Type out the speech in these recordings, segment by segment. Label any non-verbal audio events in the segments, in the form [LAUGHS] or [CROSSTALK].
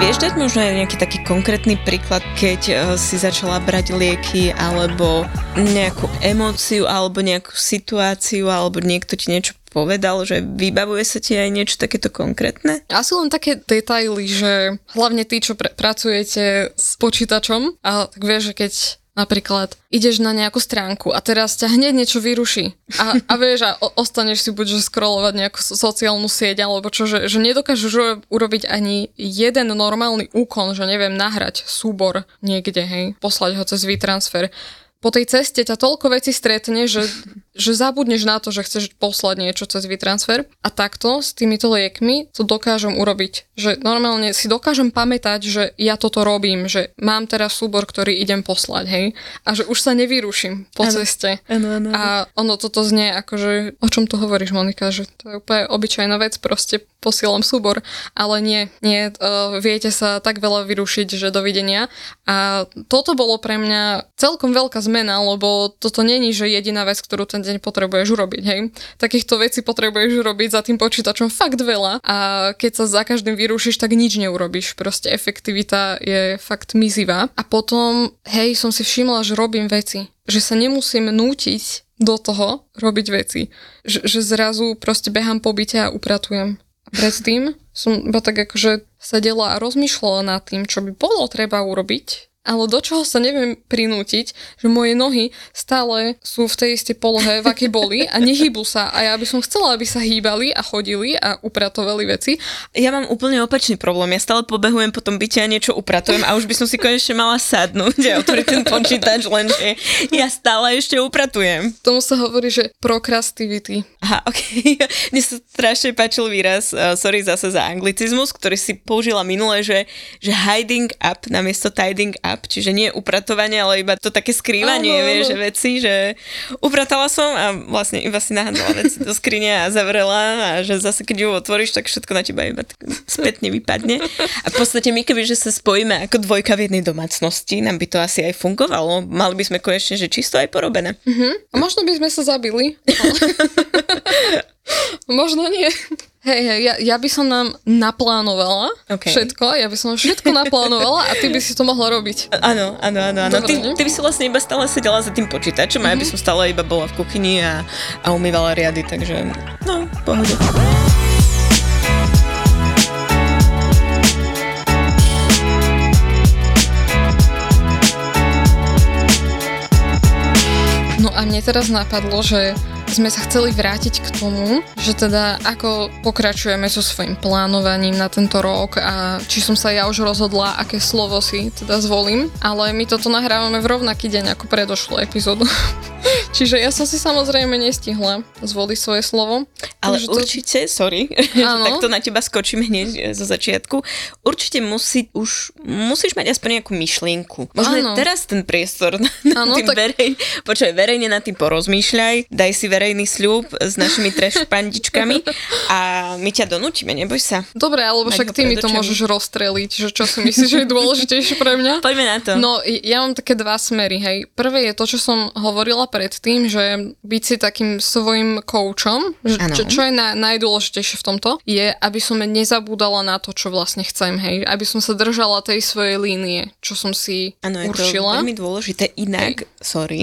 Vieš dať možno aj nejaký taký konkrétny príklad, keď uh, si začala brať lieky alebo nejakú emóciu alebo nejakú situáciu alebo niekto ti niečo povedal, že vybavuje sa ti aj niečo takéto konkrétne? Asi len také detaily, že hlavne tí, čo pr- pracujete s počítačom, a tak vieš, že keď Napríklad ideš na nejakú stránku a teraz ťa hneď niečo vyruší. A, a vieš a ostaneš si buď že scrollovať nejakú sociálnu sieť alebo čo, že, že nedokážeš urobiť ani jeden normálny úkon, že neviem, nahrať súbor niekde, hej, poslať ho cez WeTransfer po tej ceste ťa toľko vecí stretne, že, že zabudneš na to, že chceš poslať niečo cez WeTransfer a takto s týmito liekmi to dokážem urobiť. Že normálne si dokážem pamätať, že ja toto robím, že mám teraz súbor, ktorý idem poslať, hej, a že už sa nevyruším po ano. ceste. Ano, ano, ano. A ono toto znie ako, že o čom tu hovoríš, Monika, že to je úplne obyčajná vec, proste posielam súbor, ale nie, nie, uh, viete sa tak veľa vyrušiť, že dovidenia. A toto bolo pre mňa celkom veľká zmena, lebo toto není, že jediná vec, ktorú ten deň potrebuješ urobiť, hej. Takýchto vecí potrebuješ urobiť za tým počítačom fakt veľa a keď sa za každým vyrušíš, tak nič neurobiš. Proste efektivita je fakt mizivá. A potom, hej, som si všimla, že robím veci. Že sa nemusím nútiť do toho robiť veci. Že, že zrazu proste behám po byte a upratujem. A predtým som iba tak akože sedela a rozmýšľala nad tým, čo by bolo treba urobiť ale do čoho sa neviem prinútiť, že moje nohy stále sú v tej istej polohe, v akej boli a nehybu sa a ja by som chcela, aby sa hýbali a chodili a upratovali veci. Ja mám úplne opačný problém. Ja stále pobehujem po tom byte a niečo upratujem a už by som si konečne mala sadnúť a otvoriť ten počítač, lenže ja stále ešte upratujem. Tomu sa hovorí, že procrastivity. Aha, ok. [LAUGHS] Mne sa strašne páčil výraz, uh, sorry zase za anglicizmus, ktorý si použila minule, že, že hiding up namiesto tidying up up, čiže nie upratovanie, ale iba to také skrývanie, ano, vieš, že veci, že upratala som a vlastne iba si nahádzala veci do skrine a zavrela a že zase keď ju otvoríš, tak všetko na teba iba spätne vypadne. A v podstate my keby, že sa spojíme ako dvojka v jednej domácnosti, nám by to asi aj fungovalo. Mali by sme konečne, že čisto aj porobené. Uh-huh. A možno by sme sa zabili. [LAUGHS] Možno nie. Hej, hej, ja, ja by som nám naplánovala okay. všetko, ja by som všetko naplánovala a ty by si to mohla robiť. Áno, áno, áno, áno. Ty, ty by si vlastne iba stále sedela za tým počítačom mm-hmm. a ja by mhm. som stále iba bola v kuchyni a, a umývala riady, takže no, pohode. No a mne teraz napadlo, že sme sa chceli vrátiť k tomu, že teda ako pokračujeme so svojím plánovaním na tento rok a či som sa ja už rozhodla, aké slovo si teda zvolím, ale my toto nahrávame v rovnaký deň ako predošlú epizódu. [LAUGHS] Čiže ja som si samozrejme nestihla zvoliť svoje slovo. Ale to... určite, sorry, [LAUGHS] tak to na teba skočím hneď e, zo začiatku. Určite musí, už musíš mať aspoň nejakú myšlienku. Možno ano. teraz ten priestor na, ano, tým tak... verej, počkaj, verejne na tým porozmýšľaj, daj si verejný sľub s našimi trash [LAUGHS] pandičkami a my ťa donútime, neboj sa. Dobre, alebo však ty mi to môžeš rozstreliť, že čo si myslíš, že je dôležitejšie pre mňa? [LAUGHS] Poďme na to. No, ja mám také dva smery, hej. Prvé je to, čo som hovorila predtým, že byť si takým svojim koučom, čo, čo je na, najdôležitejšie v tomto, je, aby som nezabúdala na to, čo vlastne chcem, hej. Aby som sa držala tej svojej línie, čo som si ano, určila. Ano, je to veľmi dôležité. Inak, hej. sorry,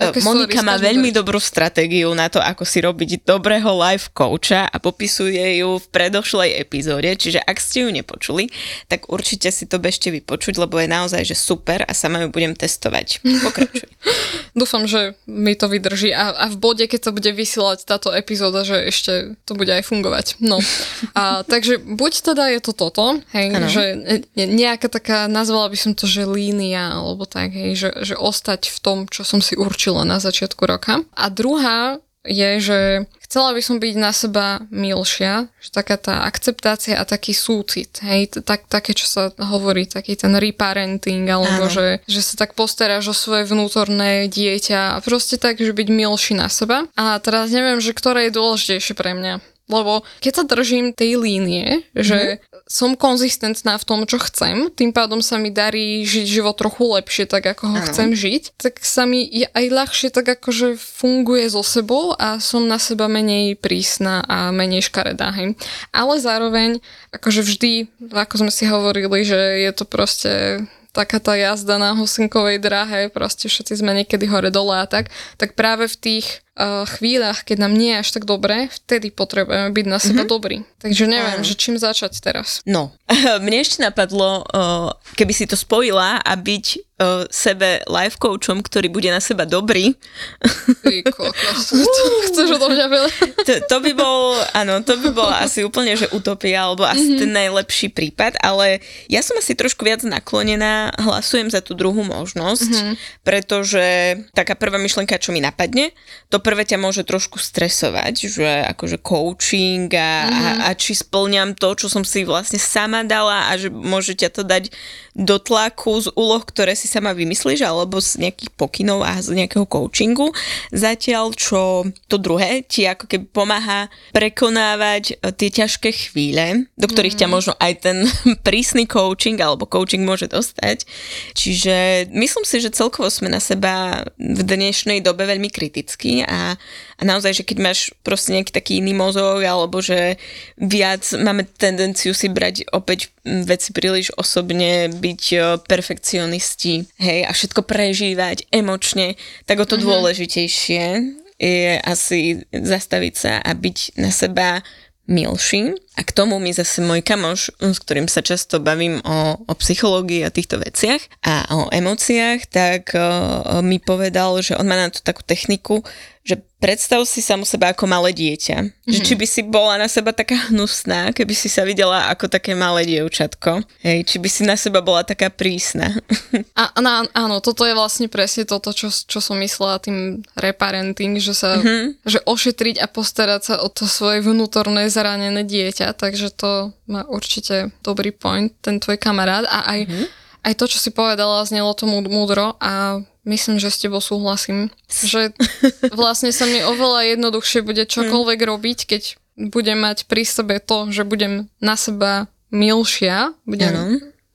Okay, Monika sorry, má veľmi dobrú stratégiu na to, ako si robiť dobrého life coacha a popisuje ju v predošlej epizóde, čiže ak ste ju nepočuli, tak určite si to bežte vypočuť, lebo je naozaj, že super a sama ju budem testovať. Pokračuj. [LAUGHS] Dúfam, že mi to vydrží a, a v bode, keď sa bude vysielať táto epizóda, že ešte to bude aj fungovať. No. A, [LAUGHS] takže buď teda je to toto, hej, ano. že nejaká taká, nazvala by som to, že línia, alebo tak, hej, že, že ostať v tom, čo som si určila učila na začiatku roka. A druhá je, že chcela by som byť na seba milšia, že taká tá akceptácia a taký súcit, hej, tak, také, čo sa hovorí, taký ten reparenting, alebo že, že sa tak postaráš o svoje vnútorné dieťa a proste tak, že byť milší na seba. A teraz neviem, že ktoré je dôležitejšie pre mňa Lebo keď sa držím tej línie, že mm-hmm. som konzistentná v tom, čo chcem, tým pádom sa mi darí žiť život trochu lepšie, tak ako ho ano. chcem žiť, tak sa mi aj ľahšie tak akože funguje so sebou a som na seba menej prísna a menej škaredá. Hej. Ale zároveň, akože vždy, ako sme si hovorili, že je to proste taká tá jazda na husinkovej dráhe, proste všetci sme niekedy hore dole a tak, tak práve v tých chvíľach, keď nám nie je až tak dobre, vtedy potrebujeme byť na seba mm-hmm. dobrí. Takže neviem, Áno. že čím začať teraz. No, [LAUGHS] mne ešte napadlo, keby si to spojila a byť sebe life coachom, ktorý bude na seba dobrý. Ty kokos, chceš odo mňa veľa? To, to by bol, áno, to by bol asi úplne, že utopia, alebo asi mm-hmm. ten najlepší prípad, ale ja som asi trošku viac naklonená, hlasujem za tú druhú možnosť, mm-hmm. pretože taká prvá myšlenka, čo mi napadne, to prvé ťa môže trošku stresovať, že akože coaching a, mm-hmm. a, mhm. a či splňam to, čo som si vlastne sama dala a že môže ťa to dať do tlaku z úloh, ktoré si sama vymyslíš alebo z nejakých pokynov a z nejakého coachingu. Zatiaľ, čo to druhé ti ako keby pomáha prekonávať e, tie ťažké chvíle, do ktorých mm-hmm. ťa mhm. možno aj ten [LAUGHS] prísny coaching alebo coaching môže dostať. Čiže myslím si, že celkovo sme na seba v dnešnej dobe veľmi kritickí a a, naozaj, že keď máš proste nejaký taký iný mozog, alebo že viac máme tendenciu si brať opäť veci príliš osobne, byť perfekcionisti, hej, a všetko prežívať emočne, tak o to mm-hmm. dôležitejšie je asi zastaviť sa a byť na seba milší. A k tomu mi zase môj kamoš, s ktorým sa často bavím o, o psychológii a týchto veciach a o emóciách, tak o, mi povedal, že on má na to takú techniku, že predstav si samu seba ako malé dieťa. Mm-hmm. Že mhm. či by si bola na seba taká hnusná, keby si sa videla ako také malé dievčatko. Hej, či by si na seba bola taká prísna. [LAUGHS] A, na, áno, toto je vlastne presne toto, čo, čo som myslela tým reparenting, že sa, mm-hmm. že ošetriť a postarať sa o to svoje vnútorné zranené dieťa, takže to má určite dobrý point, ten tvoj kamarát a aj, mm-hmm. aj to, čo si povedala, znelo to múdro a Myslím, že s tebou súhlasím. Že [LAUGHS] vlastne sa mi oveľa jednoduchšie bude čokoľvek mm. robiť, keď budem mať pri sebe to, že budem na seba milšia, budem ano.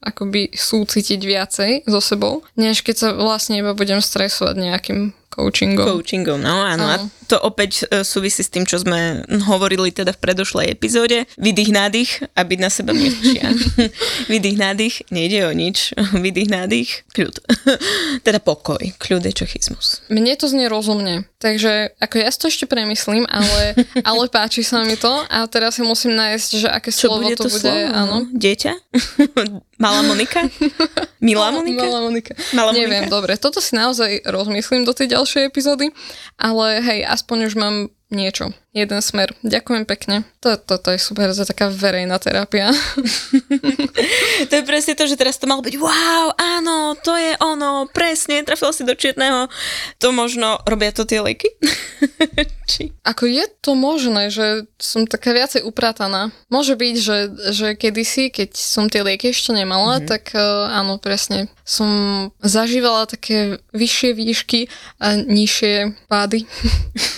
akoby súcitiť viacej so sebou, než keď sa vlastne iba budem stresovať nejakým coachingom. Coachingom, no áno. A to opäť e, súvisí s tým, čo sme hovorili teda v predošlej epizóde. Vydých, nádych a byť na seba milšia. [LAUGHS] Vydých, nádych, nejde o nič. [LAUGHS] Vydých, nádych, kľud. [LAUGHS] teda pokoj. Kľud je čochizmus. Mne to znie rozumne. Takže ako ja si to ešte premyslím, ale, ale páči sa mi to a teraz si musím nájsť, že aké čo slovo bude to, to bude. Slovo? Áno. Dieťa? Malá Monika? Milá Monika? Malá Monika. Malá Monika? Neviem, dobre. Toto si naozaj rozmyslím do tej ďalšej epizódy, ale hej, aspoň už mám niečo, jeden smer. Ďakujem pekne. To, to, to je super, to je taká verejná terapia. [LAUGHS] to je presne to, že teraz to malo byť wow, áno, to je ono, presne, trafil si do čierneho. To možno robia to tie leky? [LAUGHS] Či? Ako je to možné, že som taká viacej uprataná. Môže byť, že, že kedysi, keď som tie lieky ešte nemala, mm-hmm. tak uh, áno, presne. Som zažívala také vyššie výšky a nižšie pády.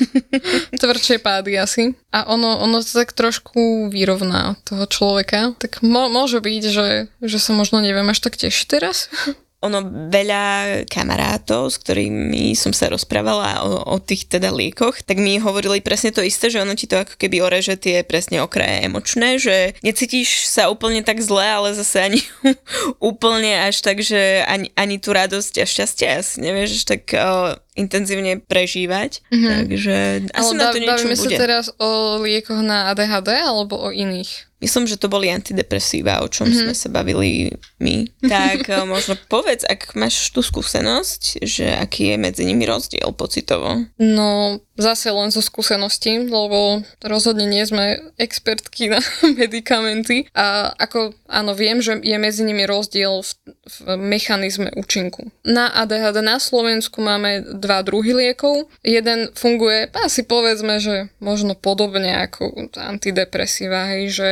[LAUGHS] tvrdšie pády asi. A ono, ono to tak trošku vyrovná toho človeka. Tak mo- môže byť, že, že sa možno neviem až tak tešiť teraz. [LAUGHS] ono veľa kamarátov, s ktorými som sa rozprávala o, o tých teda liekoch, tak mi hovorili presne to isté, že ono ti to ako keby oreže tie presne okraje emočné, že necítiš sa úplne tak zle, ale zase ani [LAUGHS] úplne až tak, že ani, ani tú radosť a šťastie asi nevieš tak o, intenzívne prežívať. Mm-hmm. Takže asi ale na to niečo bude. sa teraz o liekoch na ADHD alebo o iných? Myslím, že to boli antidepresíva, o čom mm-hmm. sme sa bavili my. Tak [LAUGHS] eh, možno povedz, ak máš tú skúsenosť, že aký je medzi nimi rozdiel pocitovo. No, zase len zo skúseností, lebo rozhodne nie sme expertky na [LAUGHS] medikamenty. A ako, áno, viem, že je medzi nimi rozdiel v, v mechanizme účinku. Na ADHD na Slovensku máme dva druhy liekov. Jeden funguje, asi povedzme, že možno podobne ako antidepresíva, hej, že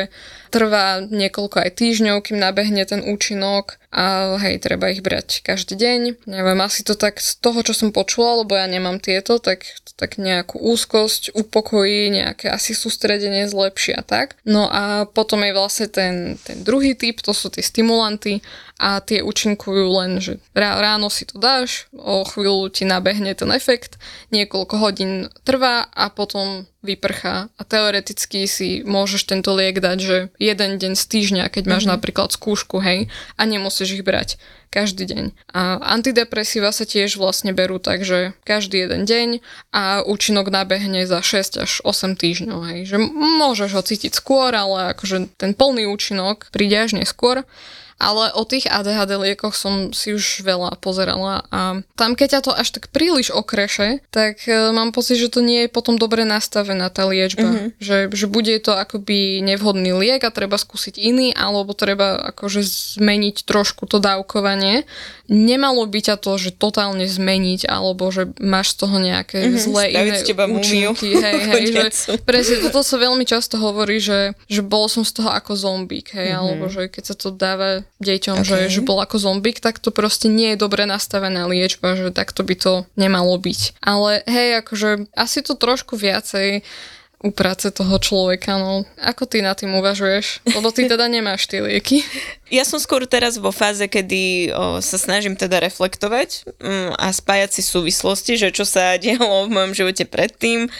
trvá niekoľko aj týždňov, kým nabehne ten účinok a hej, treba ich brať každý deň. Neviem, asi to tak z toho, čo som počula, lebo ja nemám tieto, tak, tak nejakú úzkosť upokojí, nejaké asi sústredenie zlepšia, tak. No a potom je vlastne ten, ten druhý typ, to sú tie stimulanty a tie účinkujú len, že ráno si to dáš, o chvíľu ti nabehne ten efekt, niekoľko hodín trvá a potom vyprchá a teoreticky si môžeš tento liek dať, že jeden deň z týždňa, keď máš mm-hmm. napríklad skúšku, hej, a nemusíš ich brať každý deň. A antidepresíva sa tiež vlastne berú tak, že každý jeden deň a účinok nabehne za 6 až 8 týždňov, hej, že môžeš ho cítiť skôr, ale akože ten plný účinok príde až neskôr ale o tých ADHD liekoch som si už veľa pozerala a tam keď ťa to až tak príliš okreše, tak uh, mám pocit, že to nie je potom dobre nastavená tá liečba. Mm-hmm. Že, že bude to akoby nevhodný liek a treba skúsiť iný, alebo treba akože zmeniť trošku to dávkovanie. Nemalo by ťa to, že totálne zmeniť, alebo že máš z toho nejaké mm-hmm, zlé iné účinky. Hej, hej, [LAUGHS] že, presne, toto sa veľmi často hovorí, že, že bol som z toho ako zombík, hej, mm-hmm. alebo že keď sa to dáva deťom, okay. že, že bol ako zombik, tak to proste nie je dobre nastavená liečba, že takto by to nemalo byť. Ale hej, akože asi to trošku viacej u práce toho človeka, no. Ako ty na tým uvažuješ? Lebo ty teda nemáš tie lieky. Ja som skôr teraz vo fáze, kedy o, sa snažím teda reflektovať mm, a spájať si súvislosti, že čo sa [LAUGHS] dialo v mojom živote predtým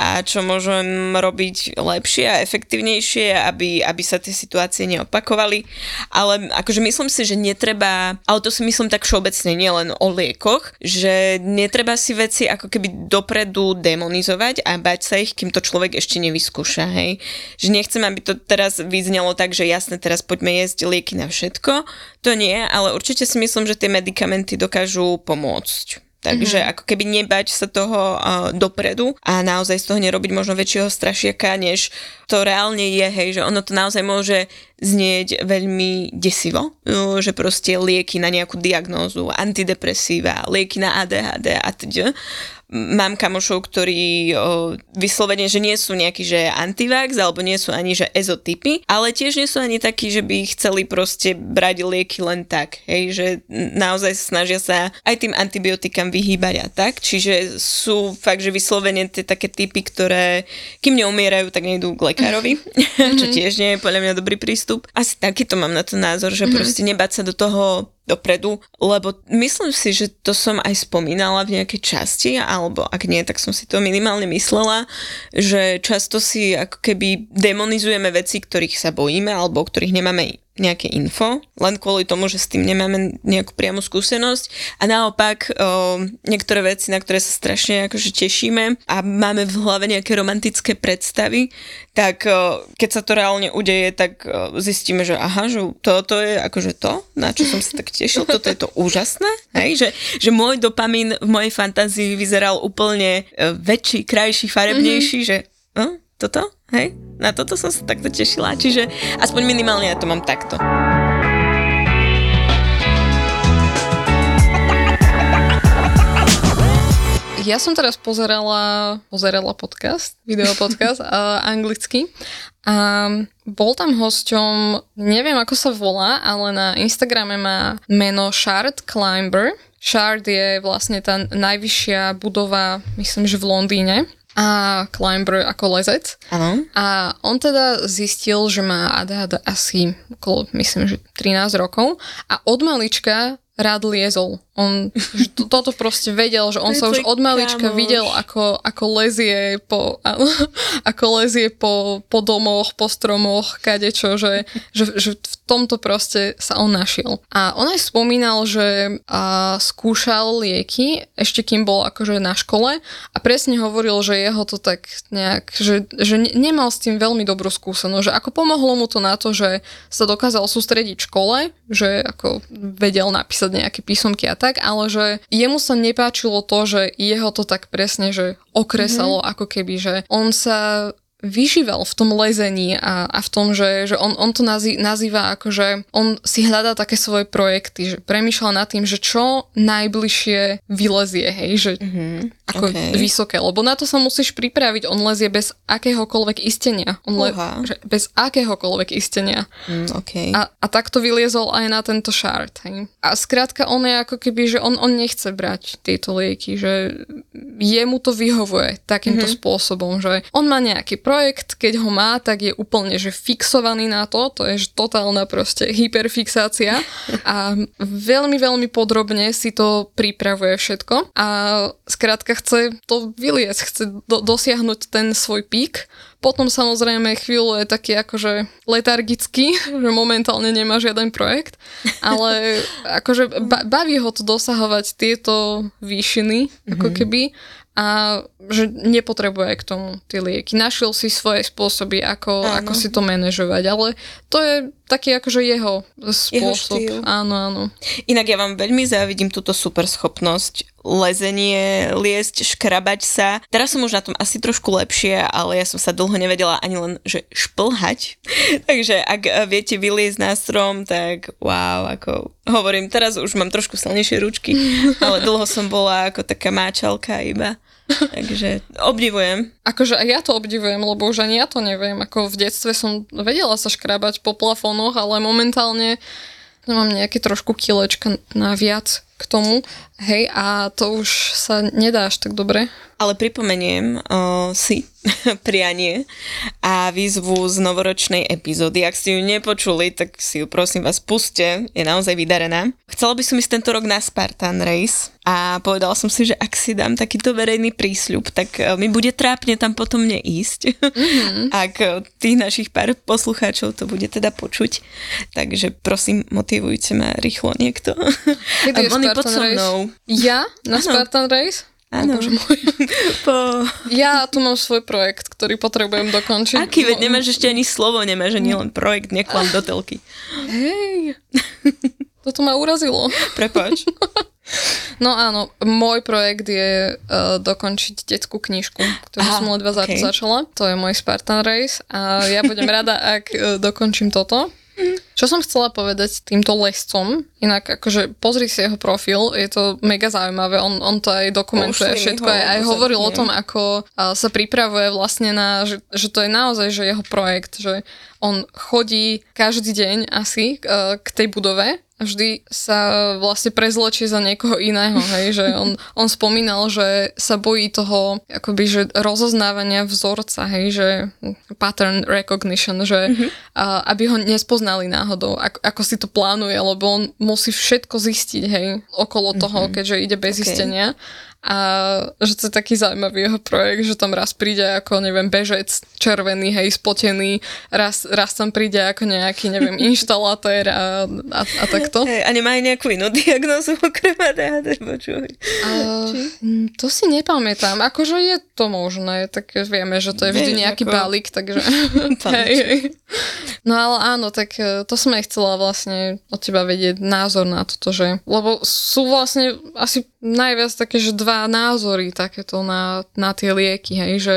a čo môžem robiť lepšie a efektívnejšie, aby, aby sa tie situácie neopakovali. Ale akože myslím si, že netreba, ale to si myslím tak všeobecne, nielen o liekoch, že netreba si veci ako keby dopredu demonizovať a bať sa ich, kým to človek ešte nevyskúša, hej. Že nechcem, aby to teraz vyznelo tak, že jasne, teraz poďme jesť lieky na všetko, to nie, ale určite si myslím, že tie medikamenty dokážu pomôcť. Takže mm-hmm. ako keby nebať sa toho uh, dopredu a naozaj z toho nerobiť možno väčšieho strašiaka, než to reálne je, hej, že ono to naozaj môže znieť veľmi desivo, uh, že proste lieky na nejakú diagnózu, antidepresíva, lieky na ADHD a teda mám kamošov, ktorí o, vyslovene, že nie sú nejakí, že antivax, alebo nie sú ani, že ezotypy, ale tiež nie sú ani takí, že by chceli proste brať lieky len tak, hej, že naozaj snažia sa aj tým antibiotikám vyhýbať a tak, čiže sú fakt, že vyslovene tie také typy, ktoré kým neumierajú, tak nejdú k lekárovi, mm-hmm. [LAUGHS] čo tiež nie je podľa mňa dobrý prístup. Asi takýto mám na to názor, že mm-hmm. proste nebať sa do toho dopredu, lebo myslím si, že to som aj spomínala v nejakej časti, alebo ak nie, tak som si to minimálne myslela, že často si ako keby demonizujeme veci, ktorých sa bojíme, alebo o ktorých nemáme nejaké info, len kvôli tomu, že s tým nemáme nejakú priamu skúsenosť a naopak o, niektoré veci, na ktoré sa strašne akože tešíme a máme v hlave nejaké romantické predstavy, tak o, keď sa to reálne udeje, tak o, zistíme, že aha, že toto je akože to, na čo som sa tak tešil, toto je to úžasné, hej? Že, že môj dopamín v mojej fantázii vyzeral úplne väčší, krajší, farebnejší, mm-hmm. že no, toto, hej, na toto som sa takto tešila, čiže aspoň minimálne ja to mám takto. Ja som teraz pozerala, pozerala podcast, video podcast uh, [LAUGHS] anglicky a bol tam hosťom, neviem ako sa volá, ale na Instagrame má meno Shard Climber. Shard je vlastne tá najvyššia budova, myslím, že v Londýne a climber ako lezec. Ano. A on teda zistil, že má ADHD asi okolo, myslím, že 13 rokov a od malička rád liezol. On to, toto proste vedel, že on sa už od malička kamoš. videl, ako, ako lezie po, [LAUGHS] ako lezie po, po domoch, po stromoch, kadečo, že, že, že v tomto proste sa on našiel. A on aj spomínal, že a, skúšal lieky, ešte kým bol akože na škole a presne hovoril, že jeho to tak nejak, že, že nemal s tým veľmi dobrú skúsenosť, že ako pomohlo mu to na to, že sa dokázal sústrediť v škole, že ako vedel napísať nejaké písomky a tak, ale že jemu sa nepáčilo to, že jeho to tak presne, že okresalo mm-hmm. ako keby, že on sa vyžíval v tom lezení a, a v tom, že, že on, on to nazý, nazýva ako, že on si hľadá také svoje projekty, že premýšľa nad tým, že čo najbližšie vylezie, hej, že mm-hmm, ako okay. vysoké, lebo na to sa musíš pripraviť, on lezie bez akéhokoľvek istenia, on le, že bez akéhokoľvek istenia. Mm, okay. a, a takto vyliezol aj na tento šart, hej. A skrátka on je ako keby, že on, on nechce brať tieto lieky, že jemu to vyhovuje takýmto mm-hmm. spôsobom, že on má nejaký projekt, keď ho má, tak je úplne, že fixovaný na to, to je totálna proste hyperfixácia. A veľmi, veľmi podrobne si to pripravuje všetko. A skrátka chce to vyliesť, chce do, dosiahnuť ten svoj pík. Potom samozrejme chvíľu je taký akože letargický, [LAUGHS] že momentálne nemá žiaden projekt, ale akože baví ho to dosahovať tieto výšiny, ako mhm. keby a že nepotrebuje k tomu tie lieky. Našiel si svoje spôsoby, ako, ako si to manažovať, ale to je taký akože jeho spôsob. Jeho áno, áno. Inak ja vám veľmi závidím túto super schopnosť lezenie, liesť, škrabať sa. Teraz som už na tom asi trošku lepšie, ale ja som sa dlho nevedela ani len, že šplhať. [LAUGHS] Takže ak viete vyliezť na strom, tak wow, ako hovorím, teraz už mám trošku silnejšie ručky, [LAUGHS] ale dlho som bola ako taká máčalka iba. [LAUGHS] Takže obdivujem. Akože aj ja to obdivujem, lebo už ani ja to neviem. Ako v detstve som vedela sa škrábať po plafónoch, ale momentálne mám nejaké trošku kilečka na viac k tomu, hej, a to už sa nedá až tak dobre. Ale pripomeniem uh, si [LAUGHS] prianie a výzvu z novoročnej epizódy. Ak ste ju nepočuli, tak si ju prosím vás puste, je naozaj vydarená. Chcela by som ísť tento rok na Spartan Race a povedala som si, že ak si dám takýto verejný prísľub, tak uh, mi bude trápne tam potom neísť. Mm-hmm. [LAUGHS] ak uh, tých našich pár poslucháčov to bude teda počuť. Takže prosím, motivujte ma rýchlo niekto. Kedy je [LAUGHS] pod so mnou. Ja? Na ano. Spartan Race? Áno. [LAUGHS] po... Ja tu mám svoj projekt, ktorý potrebujem dokončiť. Aký? Veď nemáš ešte ani slovo, nemáš ani len projekt, neklam do telky. Hej. [LAUGHS] Toto ma urazilo. Prepač. [LAUGHS] No áno, môj projekt je uh, dokončiť detskú knižku, ktorú Aha, som ledva okay. začala. To je môj Spartan Race a ja budem rada, ak uh, dokončím toto. Čo som chcela povedať týmto lescom, inak akože pozri si jeho profil, je to mega zaujímavé, on, on to aj dokumentuje všetko, aj, aj hovoril o tom, ako sa pripravuje vlastne na, že, že to je naozaj že jeho projekt, že on chodí každý deň asi k tej budove vždy sa vlastne prezlečie za niekoho iného, hej, že on, on spomínal, že sa bojí toho akoby, že rozoznávania vzorca, hej, že pattern recognition, že mm-hmm. a, aby ho nespoznali náhodou, ako, ako si to plánuje, lebo on musí všetko zistiť, hej, okolo toho, mm-hmm. keďže ide bez okay. zistenia a že to je taký zaujímavý jeho projekt, že tam raz príde ako, neviem, bežec červený, hej, spotený, raz, raz tam príde ako nejaký, neviem, [LAUGHS] inštalatér a, a, a takto. Hey, a nemá aj nejakú inú diagnózu okrem ADHD, počuj. to si nepamätám, akože je to možné, tak vieme, že to je vždy nejaký ako... balík, takže [LAUGHS] [LAUGHS] hej, hej. No ale áno, tak e, to som aj chcela vlastne od teba vedieť názor na toto, že, lebo sú vlastne asi najviac také, že dva dva názory takéto na, na tie lieky, hej, že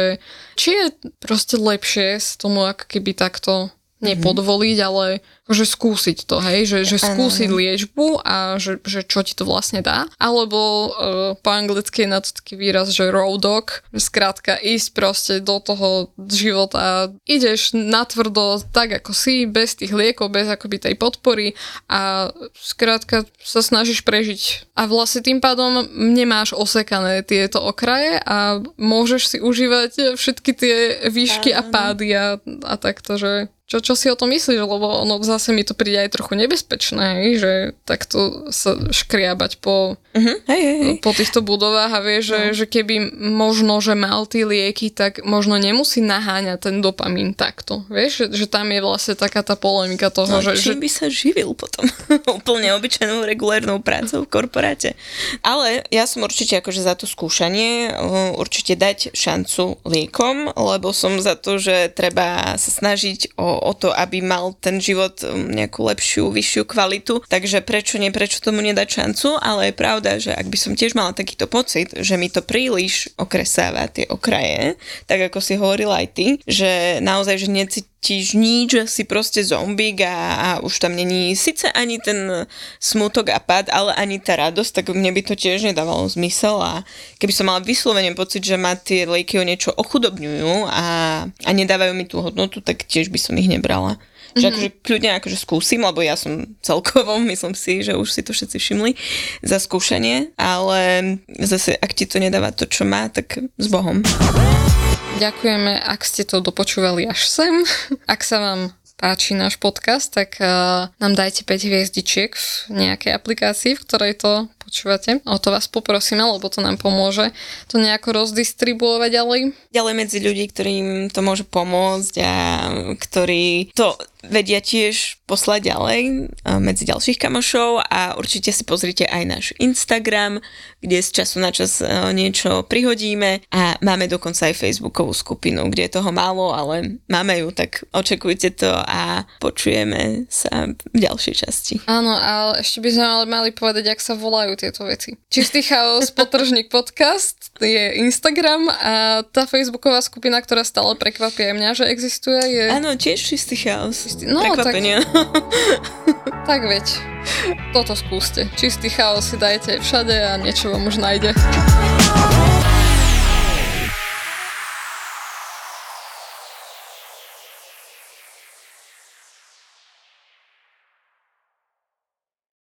či je proste lepšie s tomu ako keby takto nepodvoliť, ale že skúsiť to, hej, že, že skúsiť liečbu a že, že čo ti to vlastne dá. Alebo uh, po anglicky je na to taký výraz, že road dog, že skrátka ísť proste do toho života, ideš natvrdo tak ako si, bez tých liekov, bez akoby tej podpory a skrátka sa snažíš prežiť. A vlastne tým pádom nemáš osekané tieto okraje a môžeš si užívať všetky tie výšky a pády a, a takto, že čo, čo si o tom myslíš, lebo ono zase mi to príde aj trochu nebezpečné, že takto sa škriabať po, uh-huh. hej, hej, hej. po týchto budovách a vieš, no. že, že keby možno, že mal tie lieky, tak možno nemusí naháňať ten dopamín takto. Vieš, že, že tam je vlastne taká tá polemika toho, no, že... Čím že... by sa živil potom? [LAUGHS] Úplne obyčajnou regulárnou prácou v korporáte. Ale ja som určite akože za to skúšanie, určite dať šancu liekom, lebo som za to, že treba sa snažiť o o to, aby mal ten život um, nejakú lepšiu, vyššiu kvalitu. Takže prečo nie, prečo tomu nedať šancu, ale je pravda, že ak by som tiež mala takýto pocit, že mi to príliš okresáva tie okraje, tak ako si hovorila aj ty, že naozaj, že necítiš nič, že si proste zombík a, a už tam není síce ani ten smutok a pad, ale ani tá radosť, tak mne by to tiež nedávalo zmysel a keby som mala vyslovene pocit, že ma tie lieky o niečo ochudobňujú a, a nedávajú mi tú hodnotu, tak tiež by som ich nebrala. Mm-hmm. Že akože kľudne akože skúsim, lebo ja som celkovo, [LAUGHS] myslím si, že už si to všetci všimli, za skúšanie, ale zase ak ti to nedáva to, čo má, tak s Bohom. Ďakujeme, ak ste to dopočúvali až sem. [LAUGHS] Ak sa vám páči náš podcast, tak uh, nám dajte 5 hviezdičiek v nejakej aplikácii, v ktorej to počúvate. O to vás poprosíme, lebo to nám pomôže to nejako rozdistribuovať ďalej. Ďalej medzi ľudí, ktorým to môže pomôcť a ktorí to vedia tiež poslať ďalej medzi ďalších kamošov a určite si pozrite aj náš Instagram, kde z času na čas niečo prihodíme a máme dokonca aj Facebookovú skupinu, kde je toho málo, ale máme ju, tak očakujte to a počujeme sa v ďalšej časti. Áno, ale ešte by sme ale mali povedať, ak sa volajú tieto veci. Čistý chaos, potržník podcast je Instagram a tá facebooková skupina, ktorá stále prekvapí aj mňa, že existuje, je... Áno, tiež čistý chaos. Čistý... No, Prekvapenie. Tak, [LAUGHS] tak veď. Toto skúste. Čistý chaos si dajte všade a niečo vám už nájde.